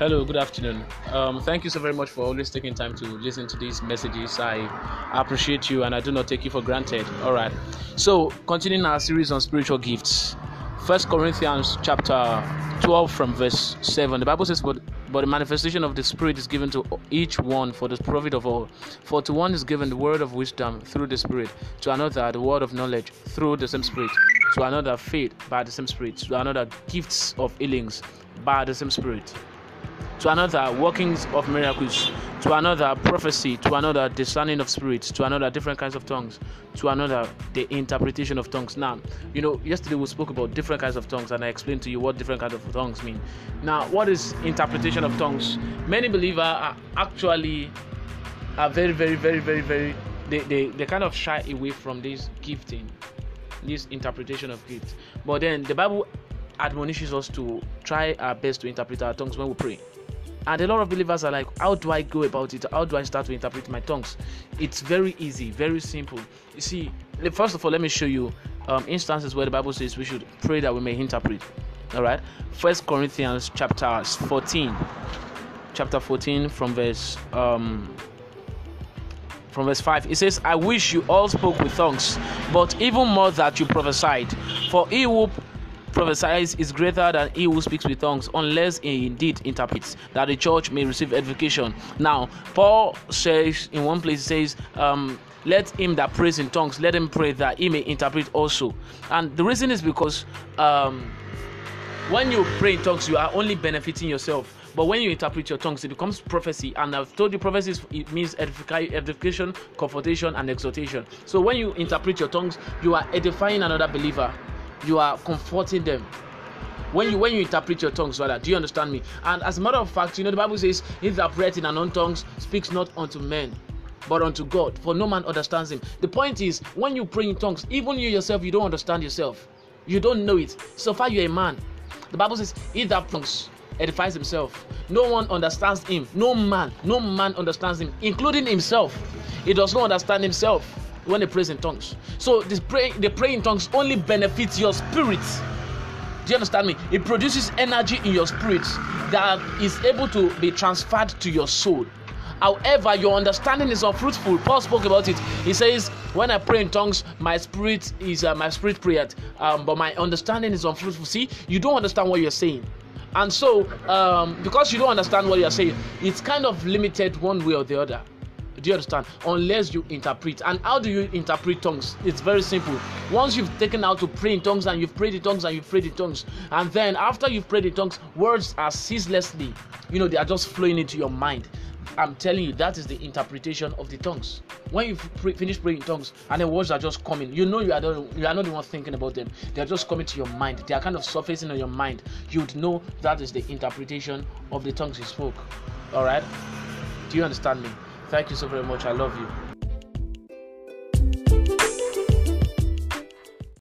Hello, good afternoon. Um, thank you so very much for always taking time to listen to these messages. I appreciate you and I do not take you for granted. All right. So, continuing our series on spiritual gifts. First Corinthians chapter 12 from verse 7. The Bible says, but, but the manifestation of the Spirit is given to each one for the profit of all. For to one is given the word of wisdom through the Spirit, to another the word of knowledge through the same Spirit, to another faith by the same Spirit, to another gifts of healings by the same Spirit to another workings of miracles, to another prophecy, to another discerning of spirits, to another different kinds of tongues, to another the interpretation of tongues. Now, you know, yesterday we spoke about different kinds of tongues, and I explained to you what different kinds of tongues mean. Now, what is interpretation of tongues? Many believers are actually are very, very, very, very, very they, they, they kind of shy away from this gifting, this interpretation of gifts. But then the Bible admonishes us to try our best to interpret our tongues when we pray. And a lot of believers are like, How do I go about it? How do I start to interpret my tongues? It's very easy, very simple. You see, first of all, let me show you um, instances where the Bible says we should pray that we may interpret. All right, First Corinthians chapter 14, chapter 14 from verse um, from verse 5 it says i wish you all spoke with tongues but even more that you prophesied for he who prophesies is greater than he who speaks with tongues, unless he indeed interprets, that the church may receive edification. Now, Paul says in one place, he says, um, let him that prays in tongues, let him pray that he may interpret also. And the reason is because um, when you pray in tongues, you are only benefiting yourself. But when you interpret your tongues, it becomes prophecy. And I've told you prophecy it means edification, comfortation, and exhortation. So when you interpret your tongues, you are edifying another believer you are comforting them. When you when you interpret your tongues rather do you understand me? And as a matter of fact you know the bible says he that prayeth in unknown tongues speaks not unto men but unto god for no man understands him. The point is when you pray in tongues even you yourself you don't understand yourself. You don't know it. So far you're a man. The bible says he that tongues edifies himself. No one understands him. No man no man understands him including himself. He does not understand himself when they pray in tongues. So this pray, the praying in tongues only benefits your spirit. Do you understand me? It produces energy in your spirit that is able to be transferred to your soul. However, your understanding is unfruitful. Paul spoke about it. He says, "When I pray in tongues, my spirit is uh, my spirit prayer, um, but my understanding is unfruitful." See, you don't understand what you're saying, and so um, because you don't understand what you're saying, it's kind of limited one way or the other. Do you understand? Unless you interpret. And how do you interpret tongues? It's very simple. Once you've taken out to pray in tongues and you've prayed in tongues and you've prayed in tongues, and then after you've prayed in tongues, words are ceaselessly, you know, they are just flowing into your mind. I'm telling you, that is the interpretation of the tongues. When you pre- finish praying in tongues and the words are just coming, you know you are, the, you are not the one thinking about them. They are just coming to your mind. They are kind of surfacing on your mind. You'd know that is the interpretation of the tongues you spoke. All right? Do you understand me? Thank you so very much. I love you.